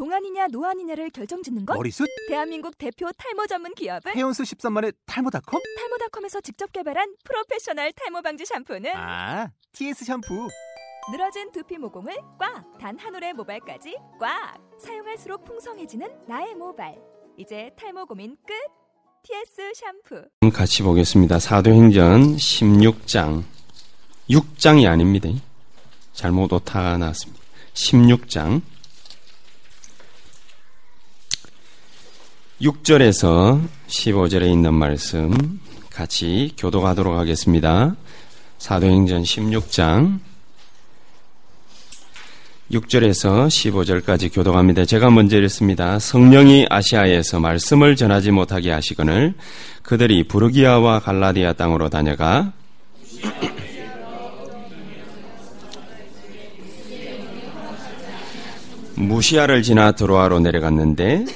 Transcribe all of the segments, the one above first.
동안이냐 노안이냐를 결정짓는 것? 머리숱? 대한민국 대표 탈모 전문 기업은 헤어수 13만의 탈모닷컴? 탈모닷컴에서 직접 개발한 프로페셔널 탈모 방지 샴푸는 아, TS 샴푸. 늘어진 두피 모공을 꽉! 단 한 올의 모발까지 꽉! 사용할수록 풍성해지는 나의 모발. 이제 탈모 고민 끝! TS 샴푸. 같이 보겠습니다. 사도행전 16장. 6장이 아닙니다. 잘못 오타가 나왔습니다. 16장. 6절에서 15절에 있는 말씀 같이 교독하도록 하겠습니다. 사도행전 16장 6절에서 15절까지 교독합니다. 제가 먼저 읽습니다. 성령이 아시아에서 말씀을 전하지 못하게 하시거늘 그들이 부르기아와 갈라디아 땅으로 다녀가 무시아를 지나 드로아로 내려갔는데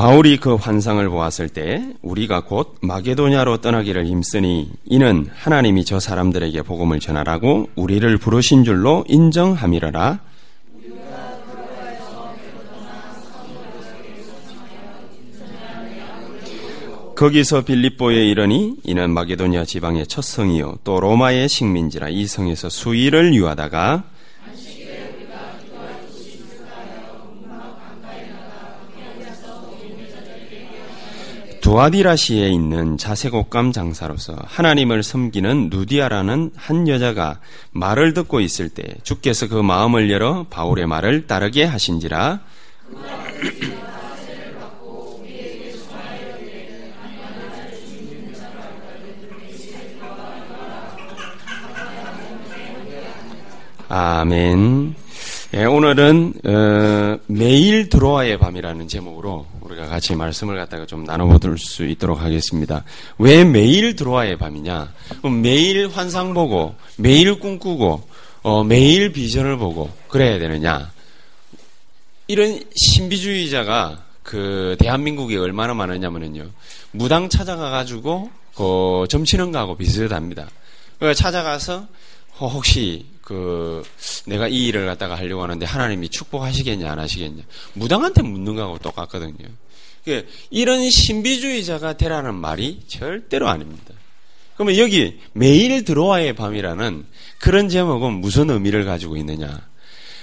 바울이 그 환상을 보았을 때 우리가 곧 마게도냐로 떠나기를 힘쓰니 이는 하나님이 저 사람들에게 복음을 전하라고 우리를 부르신 줄로 인정함이러라. 거기서 빌립보에 이르니 이는 마게도냐 지방의 첫 성이요 또 로마의 식민지라 이 성에서 수일을 유하다가 두아디라시에 있는 자색옷감 장사로서 하나님을 섬기는 누디아라는 한 여자가 말을 듣고 있을 때 주께서 그 마음을 열어 바울의 말을 따르게 하신지라 아멘. 예, 오늘은 어, 매일 들어와의 밤이라는 제목으로 우리가 같이 말씀을 갖다가 좀 나눠보실 수 있도록 하겠습니다. 왜 매일 들어와의 밤이냐? 매일 환상 보고, 매일 꿈꾸고, 어, 매일 비전을 보고 그래야 되느냐? 이런 신비주의자가 그 대한민국에 얼마나 많으냐면요, 무당 찾아가 가지고 그 점치는 거하고 비슷합니다. 찾아가서 혹시 그 내가 이 일을 갖다가 하려고 하는데 하나님이 축복하시겠냐 안 하시겠냐 무당한테 묻는 거하고 똑같거든요. 그 이런 신비주의자가 되라는 말이 절대로 아닙니다. 그러면 여기 매일 들어와의 밤이라는 그런 제목은 무슨 의미를 가지고 있느냐?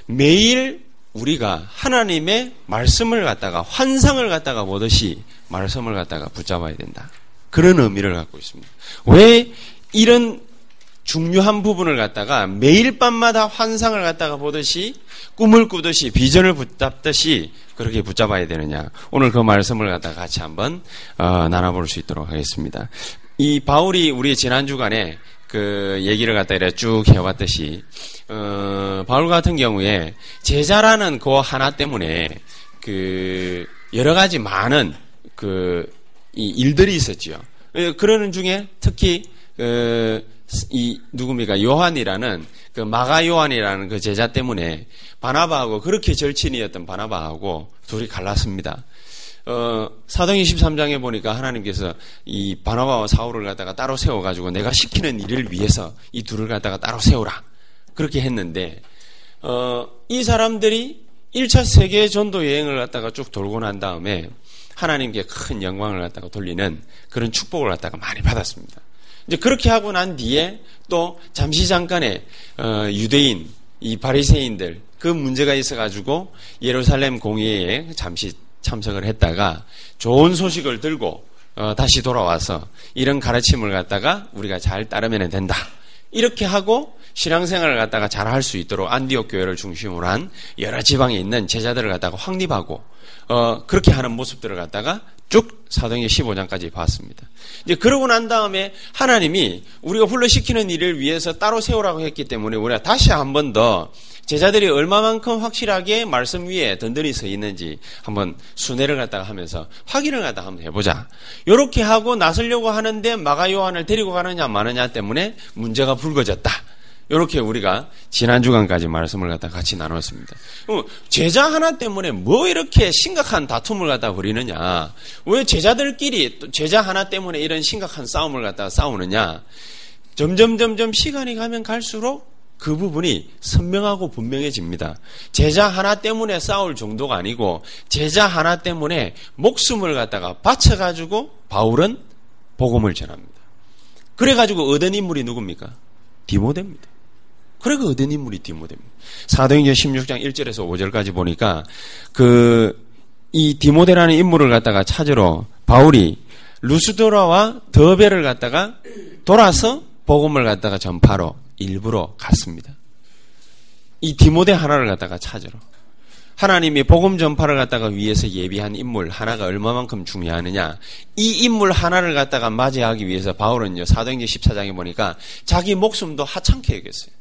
매일 우리가 하나님의 말씀을 갖다가 환상을 갖다가 보듯이 말씀을 갖다가 붙잡아야 된다. 그런 의미를 갖고 있습니다. 왜 이런 중요한 부분을 갖다가 매일 밤마다 환상을 갖다가 보듯이 꿈을 꾸듯이 비전을 붙잡듯이 그렇게 붙잡아야 되느냐. 오늘 그 말씀을 갖다가 같이 한번 어, 나눠볼 수 있도록 하겠습니다. 이 바울이 우리 지난 주간에 그 얘기를 갖다 이렇게 쭉 해왔듯이 어, 바울 같은 경우에 제자라는 그 하나 때문에 그 여러 가지 많은 그 일들이 있었지요. 그러는 중에 특히 그, 이 누굽니까 요한이라는 그 마가 요한이라는 그 제자 때문에 바나바하고 그렇게 절친이었던 바나바하고 둘이 갈랐습니다. 어, 사도 23장에 보니까 하나님께서 이 바나바와 사울을 갖다가 따로 세워가지고 내가 시키는 일을 위해서 이 둘을 갖다가 따로 세우라. 그렇게 했는데, 어, 이 사람들이 1차 세계 전도 여행을 갖다가 쭉 돌고 난 다음에 하나님께 큰 영광을 갖다가 돌리는 그런 축복을 갖다가 많이 받았습니다. 이제 그렇게 하고 난 뒤에 또 잠시 잠깐의 어, 유대인 이 바리새인들 그 문제가 있어가지고 예루살렘 공예에 잠시 참석을 했다가 좋은 소식을 들고 어, 다시 돌아와서 이런 가르침을 갖다가 우리가 잘 따르면 된다. 이렇게 하고 신앙생활을 갖다가 잘 할 수 있도록 안디옥 교회를 중심으로 한 여러 지방에 있는 제자들을 갖다가 확립하고 어, 그렇게 하는 모습들을 갖다가 쭉 사도행전 15장까지 봤습니다. 이제 그러고 난 다음에 하나님이 우리가 훈련시키는 일을 위해서 따로 세우라고 했기 때문에 우리가 다시 한 번 더 제자들이 얼마만큼 확실하게 말씀 위에 든든히 서 있는지 한번 순회를 갖다가 하면서 확인을 갖다가 한번 해보자. 이렇게 하고 나서려고 하는데 마가 요한을 데리고 가느냐 마느냐 때문에 문제가 불거졌다. 이렇게 우리가 지난 주간까지 말씀을 갖다 같이 나눴습니다. 제자 하나 때문에 뭐 이렇게 심각한 다툼을 갖다 벌이느냐? 왜 제자들끼리 제자 하나 때문에 이런 심각한 싸움을 갖다 싸우느냐? 점점 점점 시간이 가면 갈수록 그 부분이 선명하고 분명해집니다. 제자 하나 때문에 싸울 정도가 아니고 제자 하나 때문에 목숨을 갖다가 바쳐가지고 바울은 복음을 전합니다. 그래가지고 얻은 인물이 누굽니까? 디모데입니다. 그래가 얻은 인물이 디모데입니다. 사도행전 16장 1절에서 5절까지 보니까 그 이 디모데라는 인물을 갖다가 찾으러 바울이 루스도라와 더베를 갖다가 돌아서 복음을 갖다가 전파로 일부러 갔습니다. 이 디모데 하나를 갖다가 찾으러 하나님이 복음 전파를 갖다가 위해서 예비한 인물 하나가 얼마만큼 중요하느냐. 이 인물 하나를 갖다가 맞이하기 위해서 바울은요, 사도행전 14장에 보니까 자기 목숨도 하찮게 여겼어요.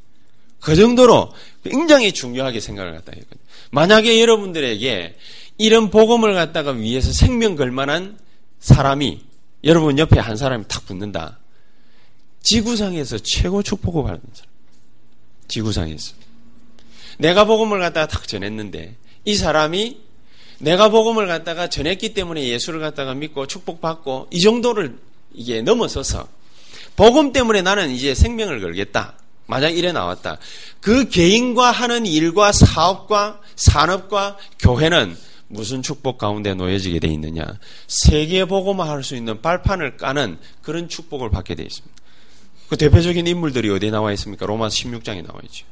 그 정도로 굉장히 중요하게 생각을 갖다 했거든요. 만약에 여러분들에게 이런 복음을 갖다가 위해서 생명 걸 만한 사람이 여러분 옆에 한 사람이 탁 붙는다. 지구상에서 최고 축복을 받는 사람. 지구상에서. 내가 복음을 갖다가 탁 전했는데 이 사람이 내가 복음을 갖다가 전했기 때문에 예수를 갖다가 믿고 축복받고 이 정도를 이게 넘어서서 복음 때문에 나는 이제 생명을 걸겠다. 만약 이래 나왔다. 그 개인과 하는 일과 사업과 산업과 교회는 무슨 축복 가운데 놓여지게 돼 있느냐? 세계 복음화 할수 있는 발판을 까는 그런 축복을 받게 돼 있습니다. 그 대표적인 인물들이 어디에 나와 있습니까? 로마 16장에 나와 있죠.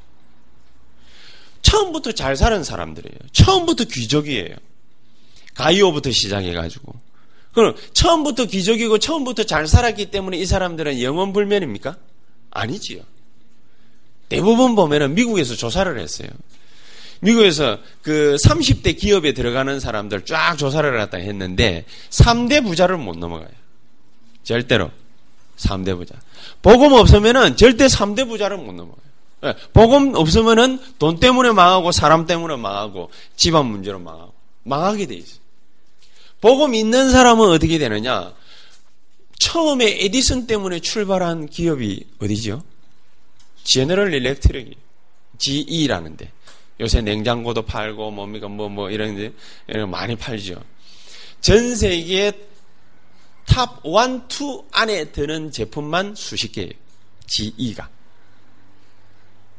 처음부터 잘 사는 사람들이에요. 처음부터 귀족이에요. 가이오부터 시작해가지고. 그럼 처음부터 귀족이고 처음부터 잘 살았기 때문에 이 사람들은 영원 불면입니까? 아니지요. 대부분 보면은 미국에서 조사를 했어요. 미국에서 그 30대 기업에 들어가는 사람들 쫙 조사를 갖다 했는데 3대 부자를 못 넘어가요. 절대로. 3대 부자. 복음 없으면은 절대 3대 부자를 못 넘어가요. 예, 복음 없으면은 돈 때문에 망하고 사람 때문에 망하고 집안 문제로 망하고 망하게 돼 있어요. 복음 있는 사람은 어떻게 되느냐? 처음에 에디슨 때문에 출발한 기업이 어디죠? 제너럴 일렉트릭이 GE라는데 요새 냉장고도 팔고 뭡니까 뭐뭐 뭐 이런 데 많이 팔죠. 전 세계 탑 1, 2 안에 드는 제품만 수십 개예요. GE가.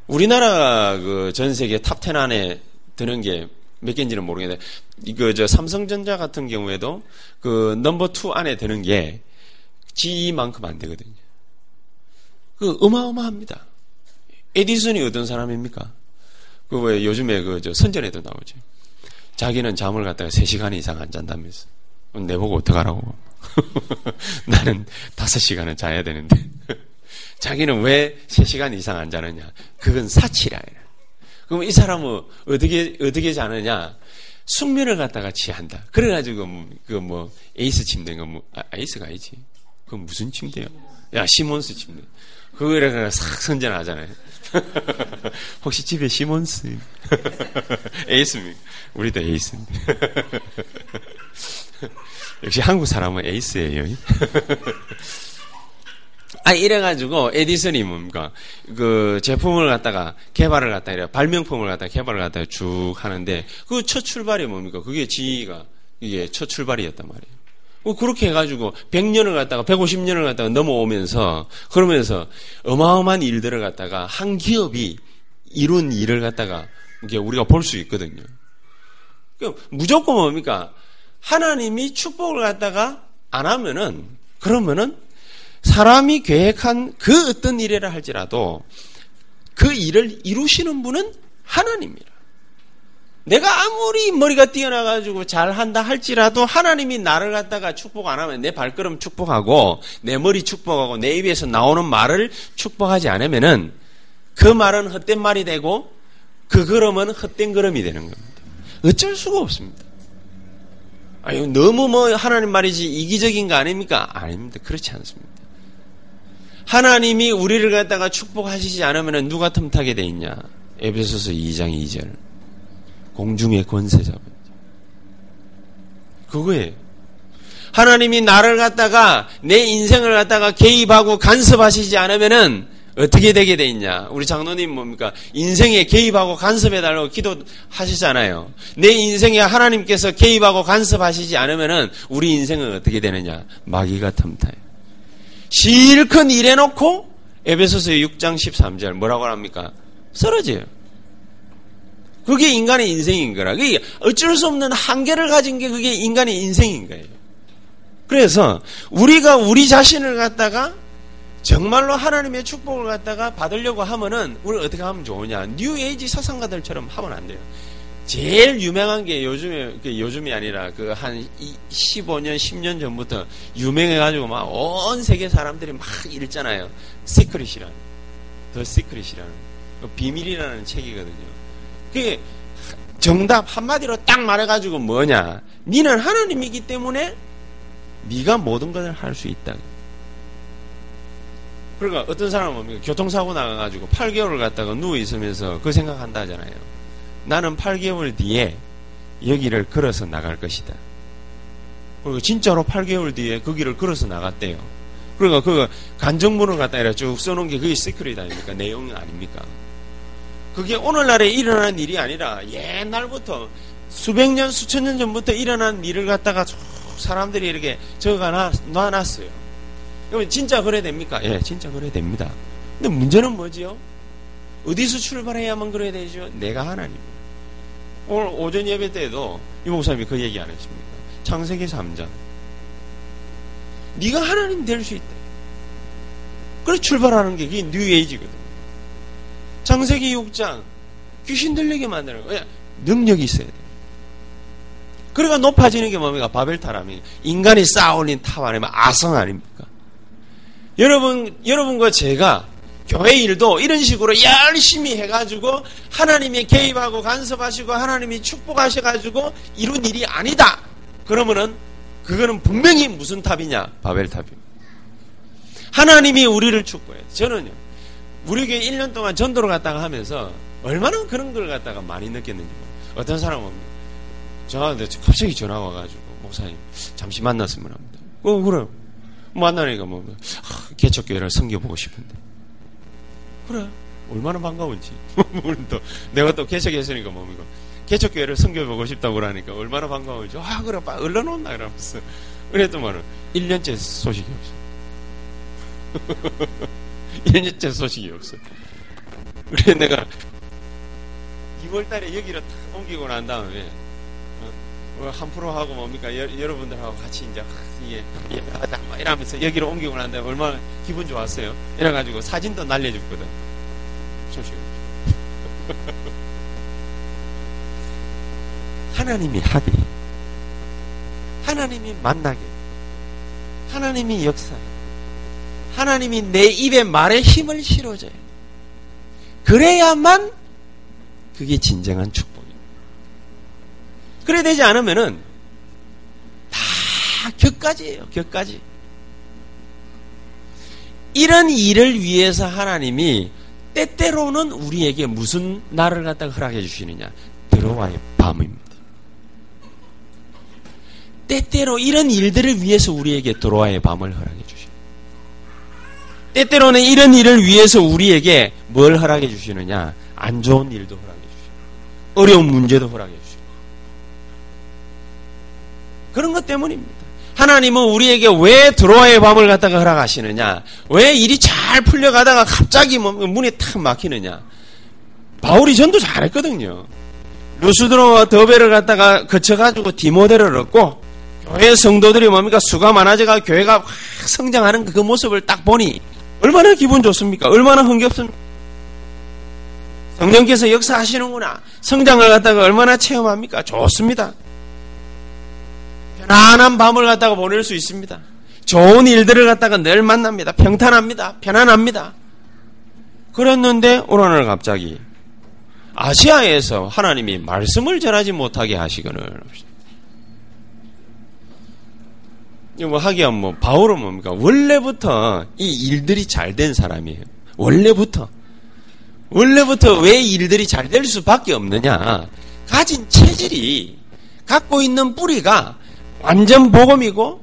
우리나라 그 전 세계 top 10 안에 드는 게 몇 개인지는 모르겠는데 이거 저 삼성전자 같은 경우에도 그 넘버 2 안에 드는 게 GE만큼 안 되거든요. 그 어마어마합니다. 에디슨이 어떤 사람입니까? 그 왜 요즘에 그 저 선전에도 나오죠. 자기는 잠을 갖다가 3시간 이상 안 잔다면서. 내보고 어떡하라고. 나는 5시간은 자야 되는데. 자기는 왜 3시간 이상 안 자느냐? 그건 사치라. 그럼 이 사람은 어떻게, 어떻게 자느냐? 숙면을 갖다가 취한다. 그래가지고, 뭐, 그 뭐, 에이스 침대가 뭐, 아, 에이스가 아니지. 그건 무슨 침대야? 야, 시몬스 침대. 그거를 싹 선전하잖아요. 혹시 집에 시몬스? 에이스입니까? 우리도 에이스인데. 역시 한국 사람은 에이스예요. 아, 이래가지고, 에디슨이 뭡니까? 그, 제품을 갖다가, 개발을 갖다가, 이래 발명품을 갖다가 개발을 갖다가 쭉 하는데, 그 첫 출발이 뭡니까? 그게 지가, 이게 첫 출발이었단 말이에요. 뭐 그렇게 해가지고 100년을 갖다가 150년을 갖다가 넘어오면서 그러면서 어마어마한 일들을 갖다가 한 기업이 이룬 일을 갖다가 이게 우리가 볼 수 있거든요. 무조건 뭡니까? 하나님이 축복을 갖다가 안 하면은 그러면은 사람이 계획한 그 어떤 일이라 할지라도 그 일을 이루시는 분은 하나님이라. 내가 아무리 머리가 뛰어나가지고 잘한다 할지라도 하나님이 나를 갖다가 축복 안 하면 내 발걸음 축복하고 내 머리 축복하고 내 입에서 나오는 말을 축복하지 않으면은 그 말은 헛된 말이 되고 그 걸음은 헛된 걸음이 되는 겁니다. 어쩔 수가 없습니다. 아유, 너무 뭐 하나님 말이지 이기적인 거 아닙니까? 아닙니다. 그렇지 않습니다. 하나님이 우리를 갖다가 축복하시지 않으면 누가 틈타게 돼 있냐? 에베소서 2장 2절. 공중의 권세 잡은 자. 그거예요. 하나님이 나를 갖다가 내 인생을 갖다가 개입하고 간섭하시지 않으면은 어떻게 되게 돼 있냐? 우리 장로님 뭡니까? 인생에 개입하고 간섭해 달라고 기도하시잖아요. 내 인생에 하나님께서 개입하고 간섭하시지 않으면은 우리 인생은 어떻게 되느냐? 마귀가 틈타요. 실컷 일해놓고 에베소서 6장 13절 뭐라고 합니까? 쓰러져요. 그게 인간의 인생인 거라. 어쩔 수 없는 한계를 가진 게 그게 인간의 인생인 거예요. 그래서 우리가 우리 자신을 갖다가 정말로 하나님의 축복을 갖다가 받으려고 하면은 우리 어떻게 하면 좋으냐? 뉴 에이지 사상가들처럼 하면 안 돼요. 제일 유명한 게 요즘에 그 요즘이 아니라 그 한 15년 10년 전부터 유명해 가지고 막 온 세계 사람들이 막 읽잖아요. Secret이라는 The Secret이라는 그 비밀이라는 책이거든요. 그게 정답 한마디로 딱 말해 가지고 뭐냐? 니는 하나님이기 때문에 네가 모든 것을 할 수 있다. 그러니까 어떤 사람은? 교통사고 나가가지고 8개월을 갔다가 누워 있으면서 그 생각한다 하잖아요. 나는 8개월 뒤에 여기를 걸어서 나갈 것이다. 그리고 진짜로 8개월 뒤에 그 길을 걸어서 나갔대요. 그러니까 그 간정문을 갖다 쭉 써놓은 게 그게 시크릿 아닙니까? 내용이 아닙니까? 그게 오늘날에 일어난 일이 아니라 옛날부터 수백 년, 수천 년 전부터 일어난 일을 갖다가 쭉 사람들이 이렇게 적어 놔 놨어요. 그러면 진짜 그래 됩니까? 예, 진짜 그래 됩니다. 근데 문제는 뭐지요? 어디서 출발해야만 그래야 되죠? 내가 하나님. 오늘 오전 예배 때도 이 목사님이 그 얘기 안 했습니까? 창세기 3장. 네가 하나님 될 수 있다. 그래 출발하는 게 그게 뉴에이지거든. 창세기 6장 귀신 들리게 만드는 거야. 능력이 있어야 돼. 그러니까 높아지는 게 뭡니까? 바벨탑이란 인간이 쌓아올린 탑 아니면 아성 아닙니까? 여러분, 여러분과 제가 교회 일도 이런 식으로 열심히 해가지고 하나님이 개입하고 간섭하시고 하나님이 축복하셔가지고 이룬 일이 아니다. 그러면은 그거는 분명히 무슨 탑이냐? 바벨탑입니다. 하나님이 우리를 축복해. 저는요, 우리 교회 1년 동안 전도를 갔다가 하면서 얼마나 그런 걸 갖다가 많이 느꼈는지. 어떤 사람은 저한테 갑자기 전화 와가지고, 목사님, 잠시 만났으면 합니다. 어, 그래. 만나니까 뭐, 아, 개척교회를 섬겨보고 싶은데. 그래. 얼마나 반가운지. 또, 내가 또 개척했으니까 뭡니까. 개척교회를 섬겨보고 싶다고 그러니까 얼마나 반가운지. 아, 그래. 얼른 온나 이러면서. 그랬더만은 1년째 소식이 없어. 1년째 소식이 없어. 그래 내가 2월 달에 여기를 탁 옮기고 난 다음에 어, 한 프로 하고 뭡니까 여, 러분들하고 같이 이제 이게 예배하다 막 이러면서 여기로 옮기고 난 다음에 얼마나 기분 좋았어요. 이래가지고 사진도 날려줬거든. 소식. 하나님이 하게, 하나님이 만나게, 하나님이 역사해. 하나님이 내 입에 말에 힘을 실어줘요. 그래야만 그게 진정한 축복이에요. 그래 되지 않으면은 다 격가지예요. 격가지. 이런 일을 위해서 하나님이 때때로는 우리에게 무슨 날을 갖다가 허락해 주시느냐? 들어와의 밤입니다. 때때로 이런 일들을 위해서 우리에게 들어와의 밤을 허락해 주시요 때때로는 이런 일을 위해서 우리에게 뭘 허락해 주시느냐? 안 좋은 일도 허락해 주시고, 어려운 문제도 허락해 주시고. 그런 것 때문입니다. 하나님은 우리에게 왜 드로아의 밤을 갖다가 허락하시느냐? 왜 일이 잘 풀려가다가 갑자기 뭐 문이 탁 막히느냐? 바울이 전도 잘했거든요. 루스드로와 더베를 갖다가 거쳐가지고 디모데를 얻고 교회 성도들이 뭡니까 수가 많아져가 교회가 확 성장하는 그 모습을 딱 보니 얼마나 기분 좋습니까? 얼마나 흥겹습니까? 성령께서 역사하시는구나. 성장을 갖다가 얼마나 체험합니까? 좋습니다. 편안한 밤을 갖다가 보낼 수 있습니다. 좋은 일들을 갖다가 늘 만납니다. 평탄합니다. 편안합니다. 그랬는데 오늘 갑자기 아시아에서 하나님이 말씀을 전하지 못하게 하시거늘 뭐 하기야 뭐 바울은 뭡니까? 원래부터 이 일들이 잘 된 사람이에요. 원래부터 원래부터 왜 일들이 잘 될 수밖에 없느냐? 가진 체질이 갖고 있는 뿌리가 완전 복음이고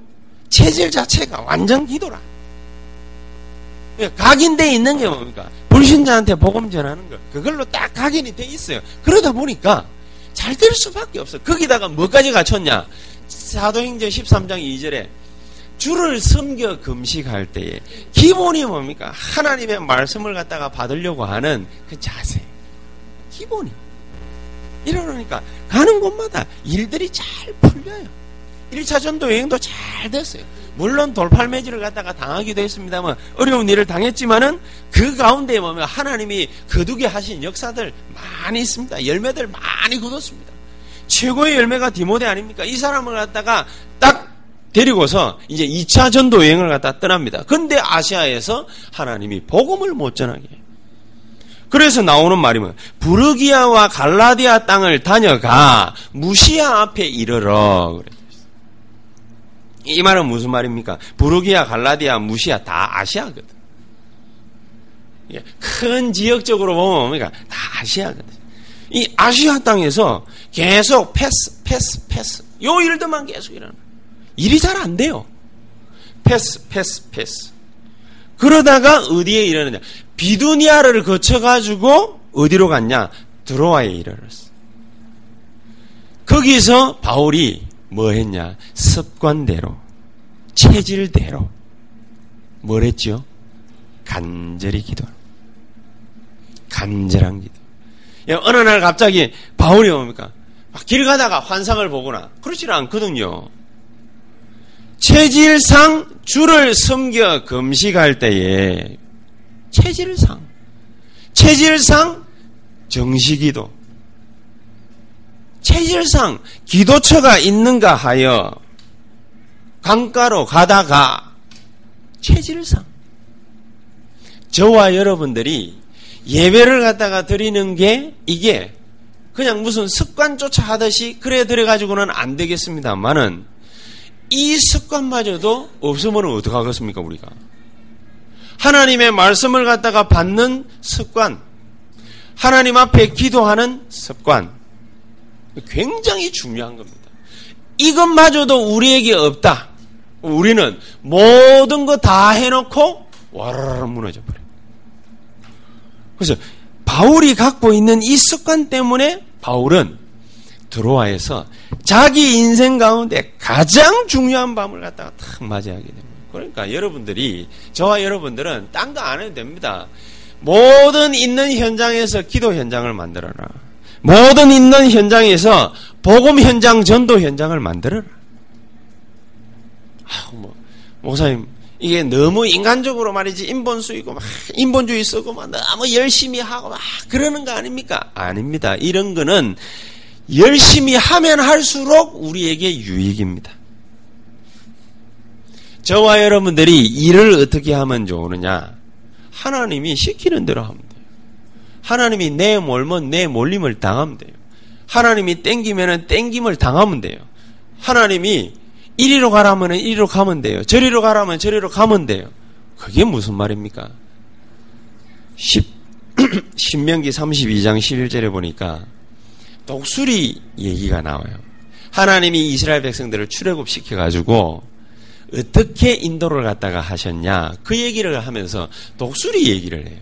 체질 자체가 완전 기도라. 각인돼 있는 게 뭡니까? 불신자한테 복음 전하는 거. 그걸로 딱 각인이 돼 있어요. 그러다 보니까 잘 될 수밖에 없어. 거기다가 뭐까지 갖췄냐? 사도행전 13장 2절에 주를 섬겨 금식할 때에 기본이 뭡니까? 하나님의 말씀을 갖다가 받으려고 하는 그 자세. 기본이. 이러니까 가는 곳마다 일들이 잘 풀려요. 1차 전도 여행도 잘 됐어요. 물론 돌팔매질을 갖다가 당하기도 했습니다만 어려운 일을 당했지만은 그 가운데 보면 하나님이 거두게 하신 역사들 많이 있습니다. 열매들 많이 거뒀습니다. 최고의 열매가 디모데 아닙니까? 이 사람을 갖다가 딱 데리고서 이제 2차 전도 여행을 갖다 떠납니다. 근데 아시아에서 하나님이 복음을 못 전하게. 그래서 나오는 말이 뭐 부르기아와 갈라디아 땅을 다녀가 무시아 앞에 이르러. 이 말은 무슨 말입니까? 브루기아, 갈라디아, 무시아 다 아시아거든. 큰 지역적으로 보면 뭡니까? 다 아시아거든. 이 아시아 땅에서 계속 패스, 패스, 패스. 요 일들만 계속 일어나. 일이 잘 안 돼요. 패스, 패스, 패스. 그러다가 어디에 이르느냐? 비두니아를 거쳐가지고 어디로 갔냐? 드로아에 이르렀어. 거기서 바울이 뭐 했냐? 습관대로, 체질대로, 뭘 했죠? 간절히 기도. 간절한 기도. 어느 날 갑자기 바울이 뭡니까? 길 가다가 환상을 보거나 그렇지 않거든요. 체질상 주를 섬겨 금식할 때에 체질상 체질상 정식기도 체질상 기도처가 있는가 하여 강가로 가다가 체질상. 저와 여러분들이 예배를 갖다가 드리는 게 이게 그냥 무슨 습관조차 하듯이 그래 들어가지고는 안 되겠습니다만은 이 습관마저도 없으면 어떡하겠습니까 우리가? 하나님의 말씀을 갖다가 받는 습관 하나님 앞에 기도하는 습관 굉장히 중요한 겁니다. 이것마저도 우리에게 없다. 우리는 모든 거 다 해놓고 와르르 무너져 버려 그래서 바울이 갖고 있는 이 습관 때문에 바울은 드로아에서 자기 인생 가운데 가장 중요한 밤을 갖다가 탁 맞이하게 됩니다. 그러니까 여러분들이 저와 여러분들은 딴 거 안 해도 됩니다. 모든 있는 현장에서 기도 현장을 만들어라. 모든 있는 현장에서 복음 현장, 전도 현장을 만들어라. 아, 뭐 목사님 이게 너무 인간적으로 말이지 인본주의고 막 인본주의 쓰고 막 너무 열심히 하고 막 그러는 거 아닙니까? 아닙니다. 이런 거는 열심히 하면 할수록 우리에게 유익입니다. 저와 여러분들이 일을 어떻게 하면 좋으느냐? 하나님이 시키는 대로 하면 돼요. 하나님이 내 몰면 내 몰림을 당하면 돼요. 하나님이 땡기면은 땡김을 당하면 돼요. 하나님이 이리로 가라면 이리로 가면 돼요. 저리로 가라면 저리로 가면 돼요. 그게 무슨 말입니까? 10, 신명기 32장 11절에 보니까 독수리 얘기가 나와요. 하나님이 이스라엘 백성들을 출애굽 시켜 가지고 어떻게 인도를 갖다가 하셨냐 그 얘기를 하면서 독수리 얘기를 해요.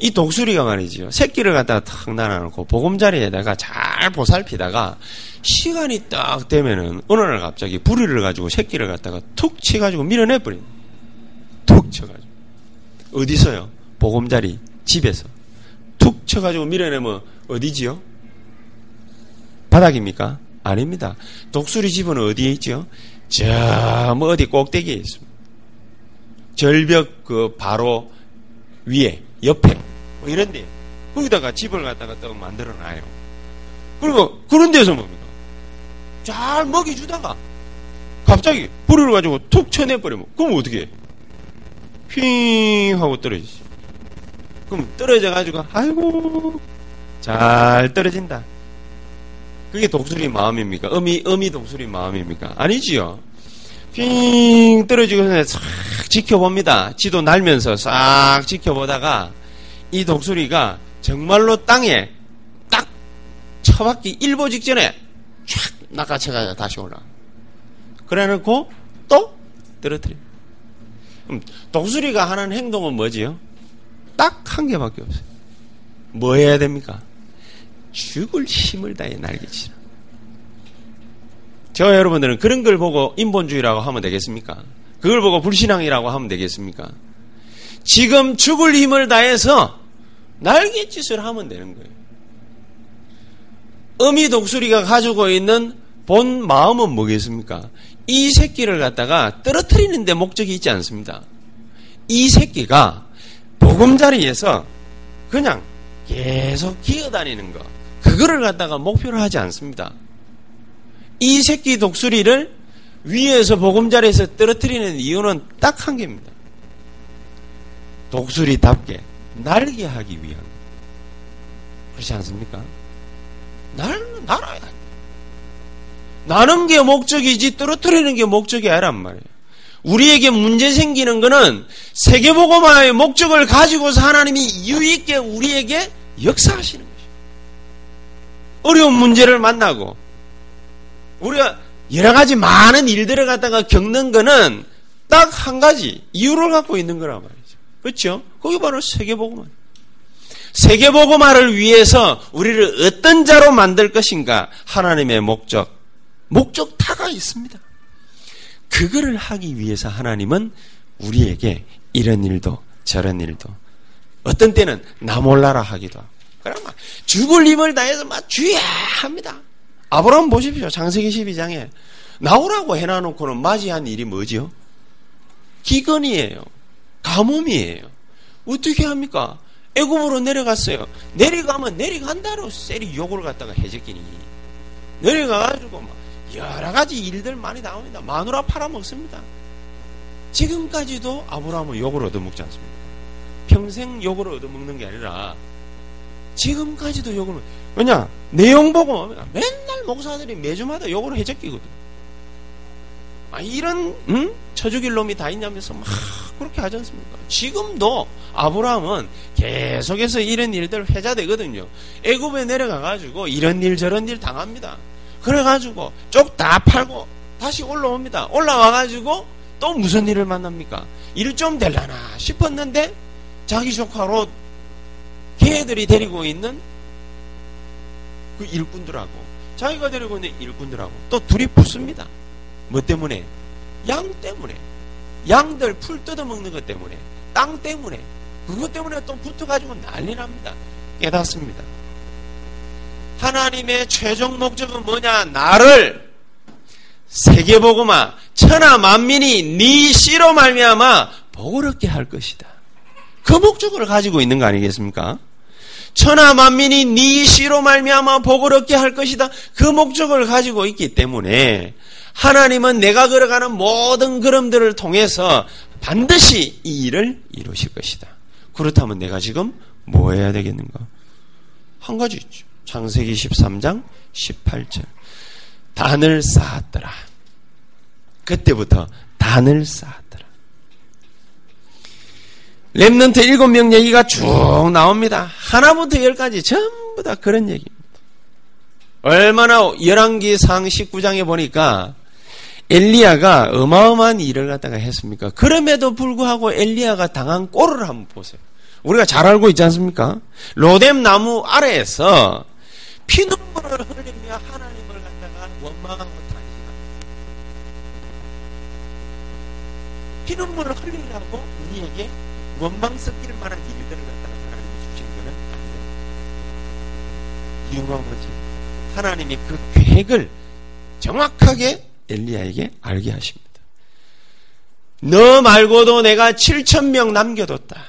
이 독수리가 말이죠. 새끼를 갖다가 탁 날아놓고 보금자리에다가 잘 보살피다가 시간이 딱 되면은 어느 날 갑자기 부리를 가지고 새끼를 갖다가 툭 치가지고 밀어내 버린. 툭 쳐가지고 어디서요? 보금자리 집에서 툭 쳐가지고 밀어내면 어디지요? 바닥입니까? 아닙니다. 독수리 집은 어디에 있죠? 저, 뭐 어디 꼭대기에 있습니다. 절벽 그 바로 위에, 옆에, 뭐 이런데, 거기다가 집을 갖다가 또 만들어 놔요. 그리고 그런 데서 뭡니까? 잘 먹이주다가, 갑자기 불을 가지고 툭 쳐내버리면, 그럼 어떻게 해? 휘 하고 떨어지지. 그럼 떨어져가지고, 아이고, 잘 떨어진다. 그게 독수리 마음입니까? 어미, 어미 독수리 마음입니까? 아니지요. 핑 떨어지고 싹 지켜봅니다. 지도 날면서 싹 지켜보다가 이 독수리가 정말로 땅에 딱 처박기 일보 직전에 촥 낚아채가 다시 올라. 그래 놓고 또 떨어뜨려. 독수리가 하는 행동은 뭐지요? 딱 한 개밖에 없어요. 뭐 해야 됩니까? 죽을 힘을 다해 날개치라. 저 여러분들은 그런 걸 보고 인본주의라고 하면 되겠습니까? 그걸 보고 불신앙이라고 하면 되겠습니까? 지금 죽을 힘을 다해서 날갯짓을 하면 되는 거예요. 어미 독수리가 가지고 있는 본 마음은 뭐겠습니까? 이 새끼를 갖다가 떨어뜨리는데 목적이 있지 않습니다. 이 새끼가 보금자리에서 그냥 계속 기어다니는 거. 그거를 갖다가 목표로 하지 않습니다. 이 새끼 독수리를 위에서 보금자리에서 떨어뜨리는 이유는 딱 한 개입니다. 독수리답게 날게 하기 위한. 그렇지 않습니까? 날, 날아야 돼. 나는 게 목적이지 떨어뜨리는 게 목적이 아니란 말이에요. 우리에게 문제 생기는 거는 세계보고마의 목적을 가지고서 하나님이 유익게 우리에게 역사하시는. 어려운 문제를 만나고 우리가 여러 가지 많은 일들을 갖다가 겪는 거는 딱 한 가지 이유를 갖고 있는 거란 말이죠. 그렇죠? 그게 바로 세계보고마. 세계보고마를 위해서 우리를 어떤 자로 만들 것인가 하나님의 목적, 목적타가 있습니다. 그거를 하기 위해서 하나님은 우리에게 이런 일도 저런 일도 어떤 때는 나 몰라라 하기도 하고 그러면 죽을 힘을 다해서 막 주야 합니다. 아브라함 보십시오. 장세기 12장에 나오라고 해놔놓고는 맞이한 일이 뭐지요? 기근이에요. 가뭄이에요. 어떻게 합니까? 애굽으로 내려갔어요. 내려가면 내려간다로 셀이 욕을 갖다가 해적기니 내려가가지고 막 여러 가지 일들 많이 나옵니다. 마누라 팔아먹습니다. 지금까지도 아브라함은 욕을 얻어먹지 않습니다. 평생 욕을 얻어먹는 게 아니라 지금까지도 욕을 왜냐 내용 보고 맨날 목사들이 매주마다 욕을 해적기거든. 아 이런 응? 처죽일 놈이 다 있냐면서 막 그렇게 하지 않습니까? 지금도 아브라함은 계속해서 이런 일들 회자되거든요. 애굽에 내려가 가지고 이런 일 저런 일 당합니다. 그래 가지고 쪽 다 팔고 다시 올라옵니다. 올라와 가지고 또 무슨 일을 만납니까? 일 좀 될라나 싶었는데 자기 조카로 걔들이 데리고 있는 그 일꾼들하고 자기가 데리고 있는 일꾼들하고 또 둘이 붙습니다. 뭐 때문에? 양 때문에. 양들 풀 뜯어먹는 것 때문에. 땅 때문에. 그것 때문에 또 붙어가지고 난리 납니다. 깨닫습니다. 하나님의 최종 목적은 뭐냐? 나를 세계보고마 천하 만민이 네 씨로 말미암아 얻게 할 것이다. 그 목적을 가지고 있는 거 아니겠습니까? 천하 만민이 네 씨로 말미암아 복을 얻게 할 것이다. 그 목적을 가지고 있기 때문에 하나님은 내가 걸어가는 모든 걸음들을 통해서 반드시 이 일을 이루실 것이다. 그렇다면 내가 지금 뭐 해야 되겠는가? 한 가지 있죠. 창세기 13장 18절. 단을 쌓았더라. 그때부터 단을 쌓았더라. 랩런트 일곱 명 얘기가 쭉 나옵니다. 하나부터 열까지 전부 다 그런 얘기입니다. 얼마나 열왕기상 19장에 보니까 엘리야가 어마어마한 일을 갖다가 했습니까? 그럼에도 불구하고 엘리야가 당한 꼴을 한번 보세요. 우리가 잘 알고 있지 않습니까? 로뎀 나무 아래에서 피눈물을 흘리며 하나님을 갖다가 원망하고 다니시다. 피눈물을 흘리라고 우리에게 원망 섞일 만한 일들을 갖다가 하나님이 주신 것은 아니다. 이유가 뭐지? 하나님이 그 계획을 정확하게 엘리야에게 알게 하십니다. 너 말고도 내가 7천 명 남겨뒀다.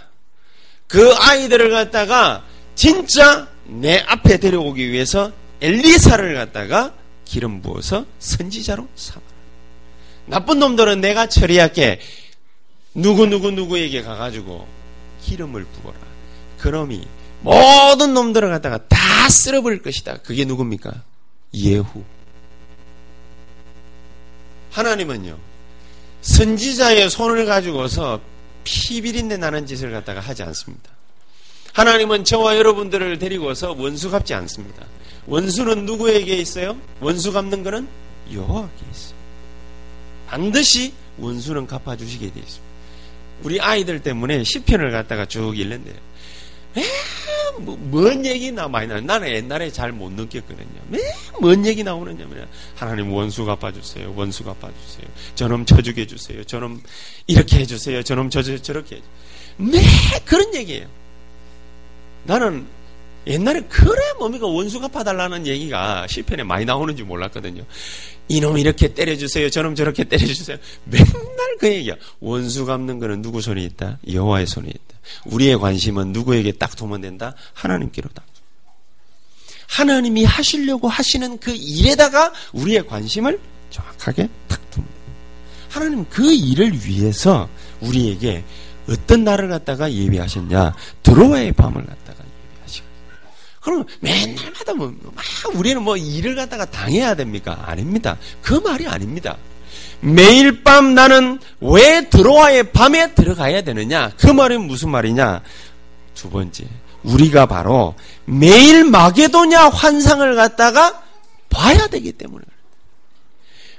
그 아이들을 갖다가 진짜 내 앞에 데려오기 위해서 엘리사를 갖다가 기름 부어서 선지자로 삼아라. 나쁜 놈들은 내가 처리할게. 누구 누구 누구에게 가가지고 기름을 부어라. 그놈이 모든 놈들을 갖다가 다 쓸어버릴 것이다. 그게 누굽니까? 예후. 하나님은요, 선지자의 손을 가지고서 피비린내 나는 짓을 갖다가 하지 않습니다. 하나님은 저와 여러분들을 데리고서 원수 갚지 않습니다. 원수는 누구에게 있어요? 원수 갚는 것은 여호와께 있어요. 반드시 원수는 갚아주시게 되어 있습니다. 우리 아이들 때문에 시편을 갖다가 쭉 읽는데 뭐, 뭔 얘기 나 많이 나. 나는 옛날에 잘 못 느꼈거든요. 맨뭔 얘기 나오느냐면 하나님 원수 갚아주세요. 원수 갚아주세요. 저놈 쳐주게 해주세요. 저놈 이렇게 해주세요. 저놈 저, 저 저렇게 해주세요. 매 그런 얘기예요. 나는 옛날에 그래 뭡니까 원수 갚아달라는 얘기가 시편에 많이 나오는지 몰랐거든요. 이놈 이렇게 때려주세요. 저놈 저렇게 때려주세요. 맨날 그 얘기야. 원수 갚는 거는 누구 손에 있다? 여호와의 손에 있다. 우리의 관심은 누구에게 딱 두면 된다? 하나님께로다. 하나님이 하시려고 하시는 그 일에다가 우리의 관심을 정확하게 딱 두면 된다. 하나님 그 일을 위해서 우리에게 어떤 날을 갖다가 예비하셨냐? 드로와의 밤을 예비하시고. 그럼 맨날마다 뭐, 막 우리는 뭐 일을 갖다가 당해야 됩니까? 아닙니다. 그 말이 아닙니다. 매일 밤 나는 왜 드로와의 밤에 들어가야 되느냐? 그 말은 무슨 말이냐? 두 번째. 우리가 바로 매일 마게도냐 환상을 갖다가 봐야 되기 때문에.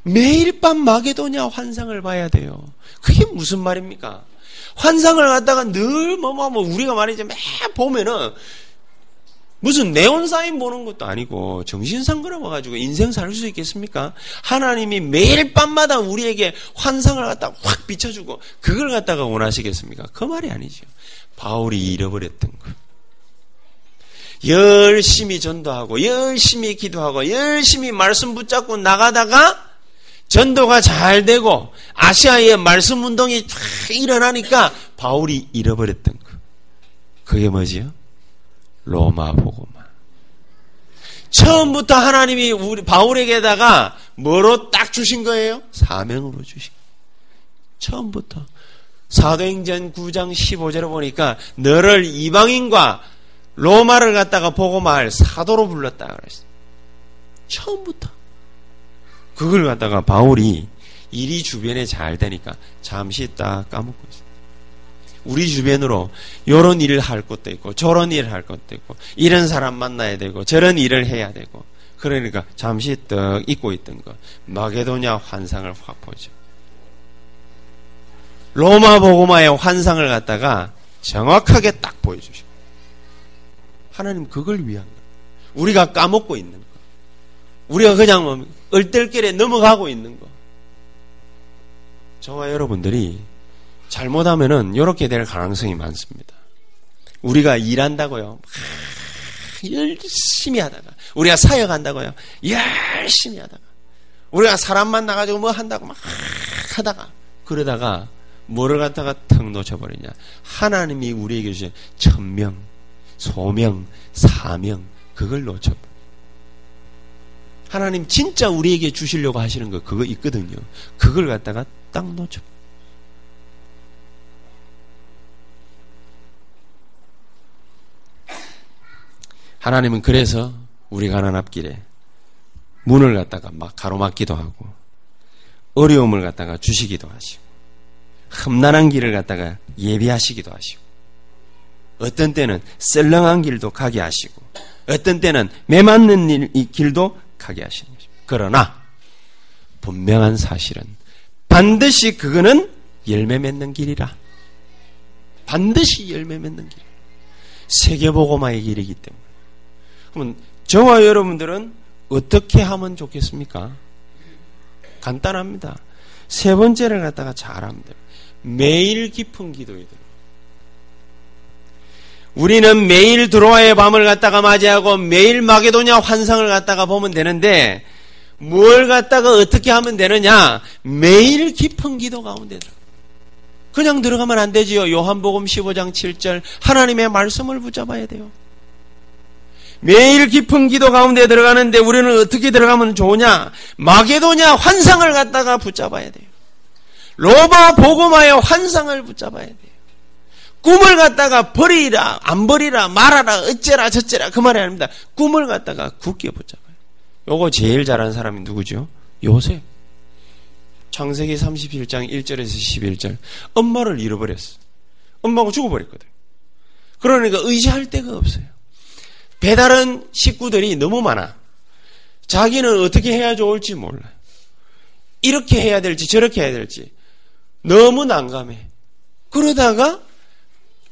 매일 밤 마게도냐 환상을 봐야 돼요. 그게 무슨 말입니까? 환상을 갖다가 늘 뭐뭐뭐 우리가 말이죠. 매 보면은 무슨 네온 사인 보는 것도 아니고 정신상 걸어와가지고 인생 살 수 있겠습니까? 하나님이 매일 밤마다 우리에게 환상을 갖다 확 비춰주고 그걸 갖다가 원하시겠습니까? 그 말이 아니죠. 바울이 잃어버렸던 것. 열심히 전도하고 열심히 기도하고 열심히 말씀 붙잡고 나가다가 전도가 잘 되고 아시아의 말씀 운동이 쫙 일어나니까 바울이 잃어버렸던 거. 그게 뭐지요? 로마 복음화. 처음부터 하나님이 우리 바울에게다가 뭐로 딱 주신 거예요? 사명으로 주신. 처음부터 사도행전 9장 15절에 보니까 너를 이방인과 로마를 갖다가 복음할 사도로 불렀다 그랬어. 처음부터. 그걸 갖다가 바울이 일이 주변에 잘 되니까 잠시 딱 까먹고 있어. 우리 주변으로 이런 일을 할 것도 있고 저런 일을 할 것도 있고 이런 사람 만나야 되고 저런 일을 해야 되고 그러니까 잠시 떡 잊고 있던 거 마게도냐 환상을 확 보죠. 로마 보고마의 환상을 갖다가 정확하게 딱 보여주시고 하나님 그걸 위한 거. 우리가 까먹고 있는 거. 우리가 그냥 뭐 얼떨결에 넘어가고 있는 거. 저와 여러분들이 잘못하면은 이렇게 될 가능성이 많습니다. 우리가 일한다고요. 열심히 하다가 우리가 사역한다고요. 열심히 하다가 우리가 사람 만나가지고 뭐 한다고 막 하다가 그러다가 뭐를 갖다가 턱 놓쳐버리냐. 하나님이 우리에게 주신 천명, 소명, 사명 그걸 놓쳐버려. 하나님 진짜 우리에게 주시려고 하시는 거 그거 있거든요. 그걸 갖다가 딱 놓쳐. 하나님은 그래서 우리 가난 앞길에 문을 갖다가 막 가로막기도 하고 어려움을 갖다가 주시기도 하시고 험난한 길을 갖다가 예비하시기도 하시고 어떤 때는 썰렁한 길도 가게 하시고 어떤 때는 매맞는 길도 가게 하시는 것입니다. 그러나 분명한 사실은 반드시 그거는 열매 맺는 길이라. 반드시 열매 맺는 길. 세계보고마의 길이기 때문에. 그러면 저와 여러분들은 어떻게 하면 좋겠습니까? 간단합니다. 세 번째를 갖다가 잘하면 돼요. 매일 깊은 기도에 들어. 우리는 매일 드로아의 밤을 갖다가 맞이하고 매일 마게도냐 환상을 갖다가 보면 되는데 뭘 갖다가 어떻게 하면 되느냐? 매일 깊은 기도 가운데 들어. 그냥 들어가면 안 되지요. 요한복음 15장 7절 하나님의 말씀을 붙잡아야 돼요. 매일 깊은 기도 가운데 들어가는데 우리는 어떻게 들어가면 좋으냐? 마게도냐 환상을 갖다가 붙잡아야 돼요. 로마 복음화의 환상을 붙잡아야 돼요. 꿈을 갖다가 버리라, 안 버리라, 말하라, 어째라, 저째라 그 말이 아닙니다. 꿈을 갖다가 굳게 붙잡아요. 요거 제일 잘하는 사람이 누구죠? 요셉. 창세기 37장 1절에서 11절. 엄마를 잃어버렸어. 엄마가 죽어버렸거든. 그러니까 의지할 데가 없어요. 배달은 식구들이 너무 많아. 자기는 어떻게 해야 좋을지 몰라요. 이렇게 해야 될지 저렇게 해야 될지 너무 난감해. 그러다가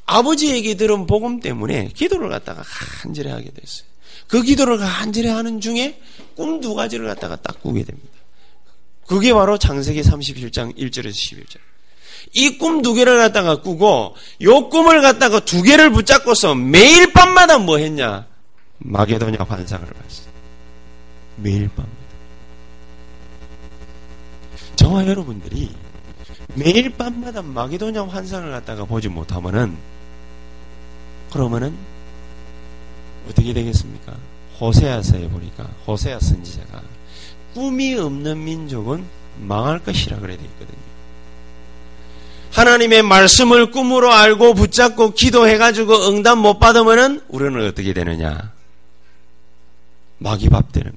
아버지에게 들은 복음 때문에 기도를 갖다가 간절히 하게 됐어요. 그 기도를 간절히 하는 중에 꿈 두 가지를 갖다가 딱 꾸게 됩니다. 그게 바로 창세기 37장 1절에서 11절. 이 꿈 두 개를 갖다가 꾸고 요 꿈을 갖다가 두 개를 붙잡고서 매일 밤마다 뭐 했냐? 마게도냐 환상을 봤어요. 매일 밤마다. 저와 여러분들이 매일 밤마다 마게도냐 환상을 갖다가 보지 못하면은 그러면은 어떻게 되겠습니까? 호세아서에 보니까 호세아 선지자가 꿈이 없는 민족은 망할 것이라 그래 돼 있거든요. 하나님의 말씀을 꿈으로 알고 붙잡고 기도해가지고 응답 못 받으면은 우리는 어떻게 되느냐? 마귀밥 되는.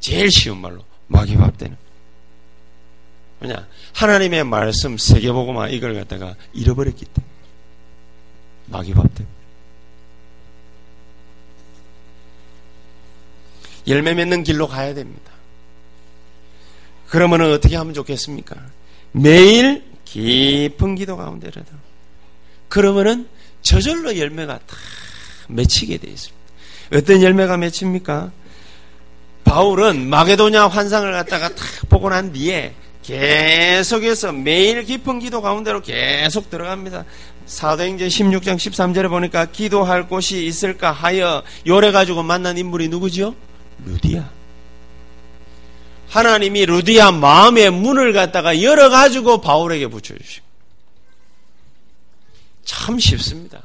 제일 쉬운 말로 마귀밥 되는. 왜냐? 하나님의 말씀 세계보고만 이걸 갖다가 잃어버렸기 때문에 마귀밥 때문에 열매 맺는 길로 가야 됩니다. 그러면 어떻게 하면 좋겠습니까? 매일 깊은 기도 가운데라도. 그러면은 저절로 열매가 다 맺히게 되어 있습니다. 어떤 열매가 맺힙니까? 바울은 마게도냐 환상을 갖다가 탁 보고 난 뒤에 계속해서 매일 깊은 기도 가운데로 계속 들어갑니다. 사도행전 16장 13절에 보니까 기도할 곳이 있을까 하여 요래 가지고 만난 인물이 누구지요? 루디아. 하나님이 루디아 마음의 문을 갖다가 열어 가지고 바울에게 붙여 주시고. 참 쉽습니다.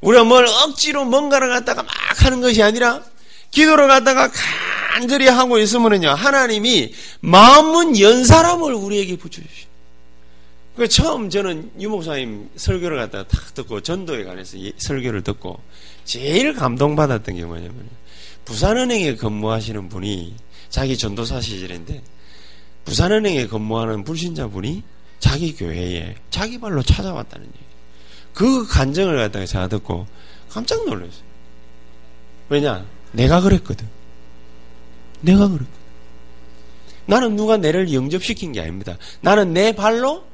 우리가 뭘 억지로 뭔가를 갖다가 막 하는 것이 아니라 기도를 갖다가 간절히 하고 있으면요 하나님이 마음문 연 사람을 우리에게 붙여주시고. 그 처음 저는 유목사님 설교를 갖다가 탁 듣고 전도에 관해서 설교를 듣고 제일 감동받았던 게 뭐냐면 부산은행에 근무하시는 분이 자기 전도사 시절인데 부산은행에 근무하는 불신자 분이 자기 교회에 자기 발로 찾아왔다는 얘기예요. 그 간증을 갖다가 제가 듣고 깜짝 놀랐어요. 왜냐? 내가 그랬거든. 내가 그랬거든. 나는 누가 내를 영접시킨 게 아닙니다. 나는 내 발로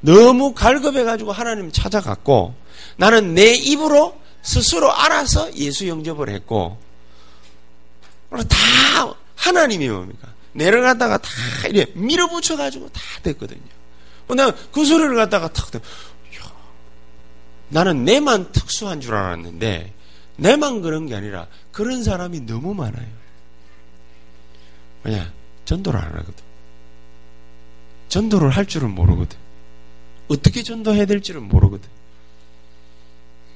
너무 갈급해가지고 하나님 찾아갔고 나는 내 입으로 스스로 알아서 예수 영접을 했고 다 하나님이 뭡니까? 내를 갖다가 다 이래 밀어붙여가지고 다 됐거든요. 내가 그 소리를 갖다가 탁, 야, 나는 내만 특수한 줄 알았는데, 내만 그런 게 아니라 그런 사람이 너무 많아요. 왜냐? 전도를 안 하거든. 전도를 할 줄은 모르거든. 어떻게 전도해야 될지는 모르거든.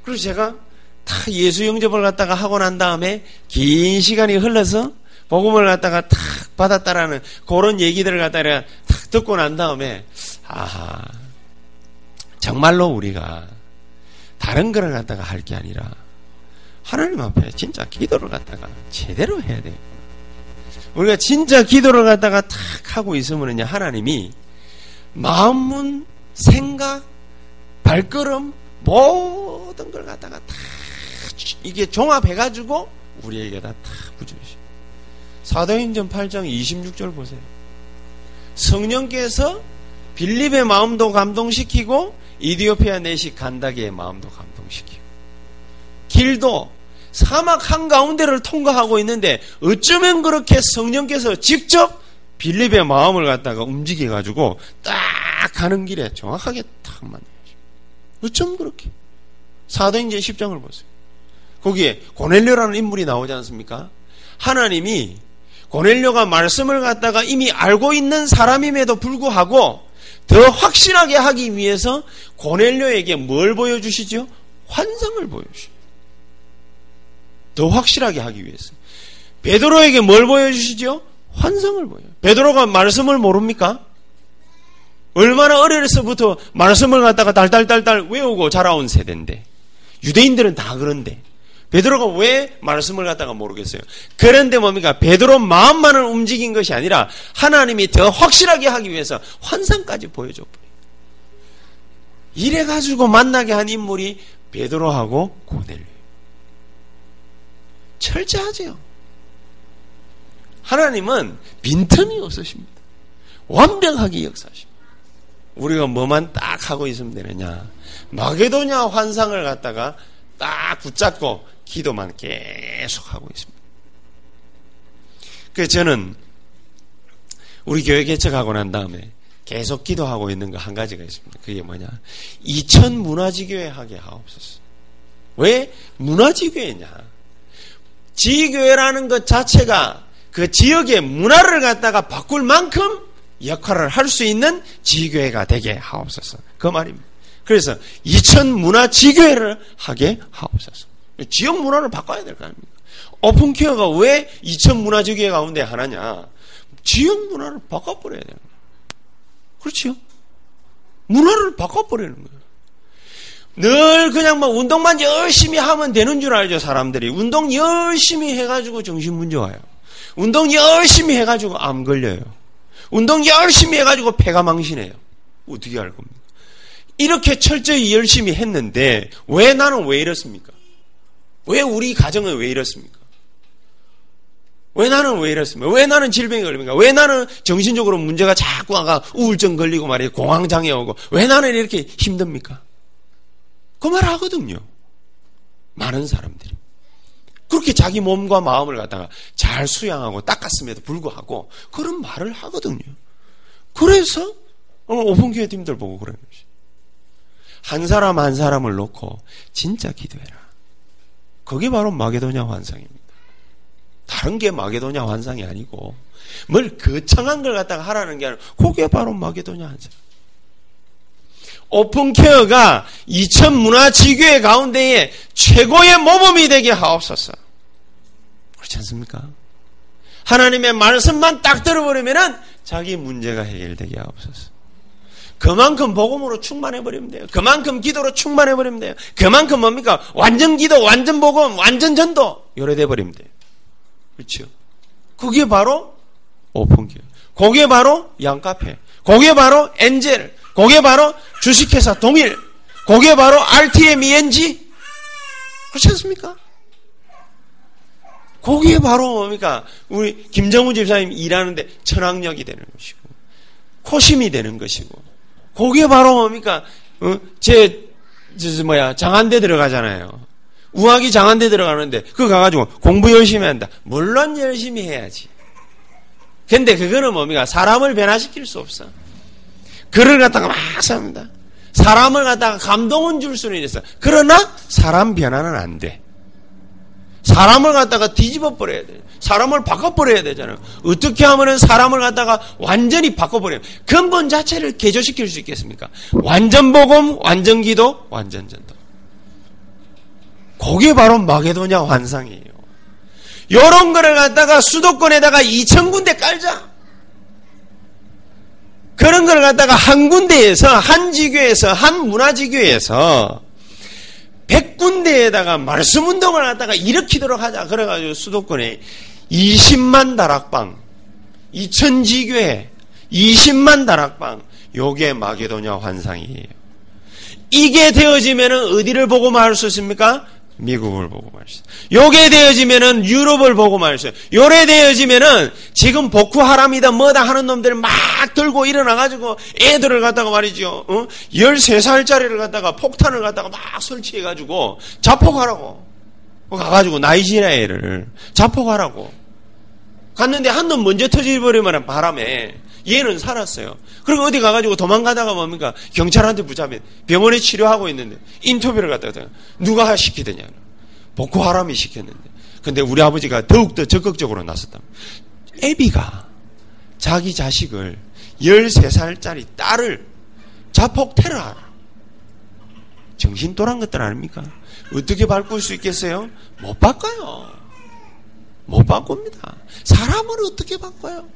그래서 제가 다 예수 영접을 갖다가 하고 난 다음에 긴 시간이 흘러서 복음을 갖다가 탁 받았다라는 그런 얘기들을 갖다가 탁 듣고 난 다음에 아하 정말로 우리가 다른 거를 갖다가 할 게 아니라 하나님 앞에 진짜 기도를 갖다가 제대로 해야 돼요. 우리가 진짜 기도를 갖다가 탁 하고 있으면요 하나님이 마음문 생각 발걸음 모든 걸 갖다가 다 이게 종합해가지고 우리에게 다다 부주시. 사도행전 8장 26절 보세요. 성령께서 빌립의 마음도 감동시키고 이디오피아 내시 간다기의 마음도 감동시키고 길도 사막 한가운데를 통과하고 있는데 어쩌면 그렇게 성령께서 직접 빌립의 마음을 갖다가 움직여 가지고 딱 가는 길에 정확하게 딱 만나죠. 어쩜 그렇게 사도행전 10장을 보세요. 거기에 고넬료라는 인물이 나오지 않습니까? 하나님이 고넬료가 말씀을 갖다가 이미 알고 있는 사람임에도 불구하고 더 확실하게 하기 위해서 고넬료에게 뭘 보여주시죠? 환상을 보여주시죠. 더 확실하게 하기 위해서. 베드로에게 뭘 보여주시죠? 환상을 보여요. 베드로가 말씀을 모릅니까? 얼마나 어려서부터 말씀을 갖다가 달달달달 외우고 자라온 세대인데 유대인들은 다 그런데 베드로가 왜 말씀을 갖다가 모르겠어요. 그런데 뭡니까? 베드로 마음만을 움직인 것이 아니라 하나님이 더 확실하게 하기 위해서 환상까지 보여줘 버려요. 이래 가지고 만나게 한 인물이 베드로하고 고넬료. 철저하죠. 하나님은 빈틈이 없으십니다. 완벽하게 역사하십니다. 우리가 뭐만 딱 하고 있으면 되느냐. 마게도냐 환상을 갖다가 딱 붙잡고 기도만 계속 하고 있습니다. 그래서 저는 우리 교회 개척하고 난 다음에 계속 기도하고 있는 거 한 가지가 있습니다. 그게 뭐냐. 이천 문화지교회 하게 하옵소서. 왜 문화지교회냐? 지교회라는 것 자체가 그 지역의 문화를 갖다가 바꿀 만큼 역할을 할 수 있는 지교회가 되게 하옵소서. 그 말입니다. 그래서 이천 문화 지교회를 하게 하옵소서. 지역 문화를 바꿔야 될 거 아닙니까? 오픈 케어가 왜 이천 문화 지교회 가운데 하나냐? 지역 문화를 바꿔버려야 되는 거예요. 그렇죠? 문화를 바꿔버리는 거예요. 늘 그냥 뭐 운동만 열심히 하면 되는 줄 알죠, 사람들이. 운동 열심히 해가지고 정신 문제 와요. 운동 열심히 해가지고 암 걸려요. 운동 열심히 해가지고 폐가 망신해요. 어떻게 할 겁니까? 이렇게 철저히 열심히 했는데 왜 나는 왜 이렇습니까? 왜 우리 가정은 왜 이렇습니까? 왜 나는 왜 이렇습니까? 왜 나는 질병이 걸립니까? 왜 나는 정신적으로 문제가 자꾸 아가 우울증 걸리고 말이에요. 공황장애 오고. 왜 나는 이렇게 힘듭니까? 그 말 하거든요. 많은 사람들이. 그렇게 자기 몸과 마음을 갖다가 잘 수양하고 닦았음에도 불구하고 그런 말을 하거든요. 그래서 오늘 오픈교회 팀들 보고 그러는 것이. 한 사람 한 사람을 놓고 진짜 기도해라. 그게 바로 마게도냐 환상입니다. 다른 게 마게도냐 환상이 아니고 뭘 거창한 걸 갖다가 하라는 게 아니라 그게 바로 마게도냐 환상. 오픈케어가 이천 문화지교회 가운데에 최고의 모범이 되게 하옵소서. 그렇지 않습니까? 하나님의 말씀만 딱 들어버리면은 자기 문제가 해결되게 하옵소서. 그만큼 복음으로 충만해버리면 돼요. 그만큼 기도로 충만해버리면 돼요. 그만큼 뭡니까? 완전 기도, 완전 복음, 완전 전도. 요래 돼버리면 돼요. 그렇죠? 그게 바로 오픈기요. 그게 바로 양카페. 그게 바로 엔젤. 그게 바로 주식회사 동일. 그게 바로 RTM ENG. 그렇지 않습니까? 그게 바로 뭡니까? 우리 김정우 집사님 일하는데 천학력이 되는 것이고, 코심이 되는 것이고, 그게 바로 뭡니까? 어? 제, 저, 뭐야, 장한대 들어가잖아요. 우학이 장한대 들어가는데, 그거 가가지고 공부 열심히 한다. 물론 열심히 해야지. 근데 그거는 뭡니까? 사람을 변화시킬 수 없어. 글을 갖다가 막 삽니다. 사람을 갖다가 감동은 줄 수는 있어. 그러나 사람 변화는 안 돼. 사람을 갖다가 뒤집어 버려야 돼. 사람을 바꿔 버려야 되잖아요. 어떻게 하면 사람을 갖다가 완전히 바꿔 버려요. 근본 자체를 개조시킬 수 있겠습니까? 완전 복음, 완전 기도, 완전 전도. 그게 바로 마게도냐 환상이에요. 요런 거를 갖다가 수도권에다가 2천 군데 깔자. 그런 걸 갖다가 한 군데에서, 한 지교에서, 한 문화지교에서 100군데에다가 말씀 운동을 갖다가 일으키도록 하자. 그래가지고 수도권에 20만 다락방, 2천 지교회, 20만 다락방, 요게 마게도냐 환상이에요. 이게 되어지면은 어디를 보고 말할 수 있습니까? 미국을 보고 말했어요. 요게 되어지면은 유럽을 보고 말했어요. 요래 되어지면은 지금 복후하람이다 뭐다 하는 놈들 막 들고 일어나가지고 애들을 갖다가 말이죠. 어? 13살짜리를 갖다가 폭탄을 갖다가 막 설치해가지고 자폭하라고. 가가지고 나이지리아를 자폭하라고. 갔는데 한 놈 먼저 터져버리면 바람에 얘는 살았어요. 그리고 어디 가가지고 도망가다가 뭡니까? 경찰한테 붙잡힌 병원에 치료하고 있는데 인터뷰를 갖다가 누가 시키더냐. 복고하람이 시켰는데. 근데 우리 아버지가 더욱더 적극적으로 나섰다. 애비가 자기 자식을 13살짜리 딸을 자폭 테러하라. 정신 또란 것들 아닙니까? 어떻게 바꿀 수 있겠어요? 못 바꿔요. 못 바꿉니다. 사람을 어떻게 바꿔요?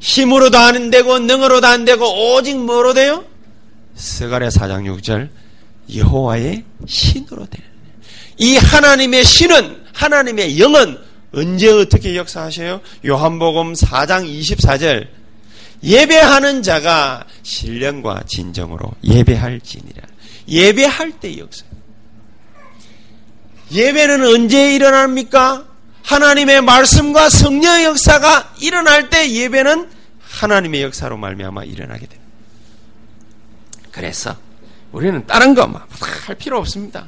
힘으로도 안 되고 능으로도 안 되고 오직 뭐로 돼요? 스가랴 4장 6절 여호와의 신으로 되는 이 하나님의 신은 하나님의 영은 언제 어떻게 역사하셔요? 요한복음 4장 24절 예배하는 자가 신령과 진정으로 예배할지니라 예배할 때 역사 예배는 언제 일어납니까? 하나님의 말씀과 성령의 역사가 일어날 때 예배는 하나님의 역사로 말미암아 일어나게 됩니다. 그래서 우리는 다른 거막할 필요 없습니다.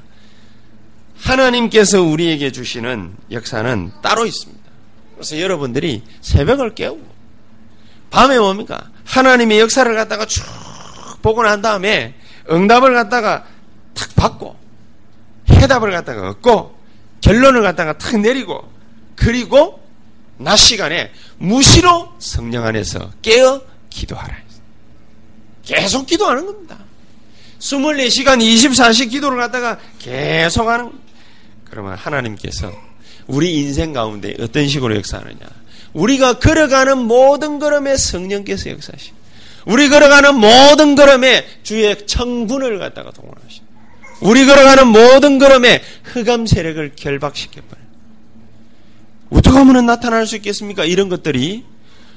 하나님께서 우리에게 주시는 역사는 따로 있습니다. 그래서 여러분들이 새벽을 깨우고 밤에 뭡니까? 하나님의 역사를 갖다가 쭉 보고 난 다음에 응답을 갖다가 탁 받고 해답을 갖다가 얻고 결론을 갖다가 탁 내리고 그리고 낮 시간에 무시로 성령 안에서 깨어 기도하라. 계속 기도하는 겁니다. 24시간 24시 기도를 갖다가 계속 하는. 그러면 하나님께서 우리 인생 가운데 어떤 식으로 역사하느냐. 우리가 걸어가는 모든 걸음에 성령께서 역사하시. 우리 걸어가는 모든 걸음에 주의 청군을 갖다가 동원하시. 우리 걸어가는 모든 걸음에 흑암 세력을 결박시켜버려. 어떻게 하면 나타날 수 있겠습니까? 이런 것들이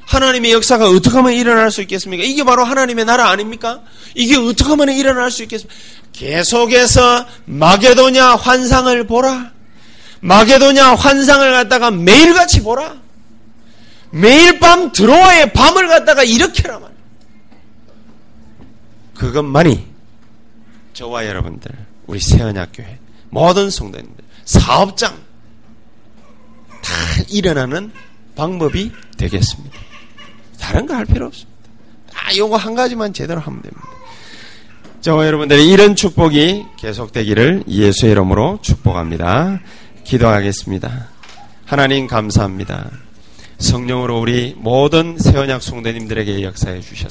하나님의 역사가 어떻게 하면 일어날 수 있겠습니까? 이게 바로 하나님의 나라 아닙니까? 이게 어떻게 하면 일어날 수 있겠습니까? 계속해서 마게도냐 환상을 보라. 마게도냐 환상을 갖다가 매일같이 보라. 매일 밤 드로아의 밤을 갖다가 일으켜라 말. 그것만이 저와 여러분들, 우리 세언약교회 모든 성도님들, 사업장 다 일어나는 방법이 되겠습니다. 다른 거 할 필요 없습니다. 아, 요거 한 가지만 제대로 하면 됩니다. 저와 여러분들의 이런 축복이 계속되기를 예수의 이름으로 축복합니다. 기도하겠습니다. 하나님 감사합니다. 성령으로 우리 모든 세원약 성도님들에게 역사해 주셔서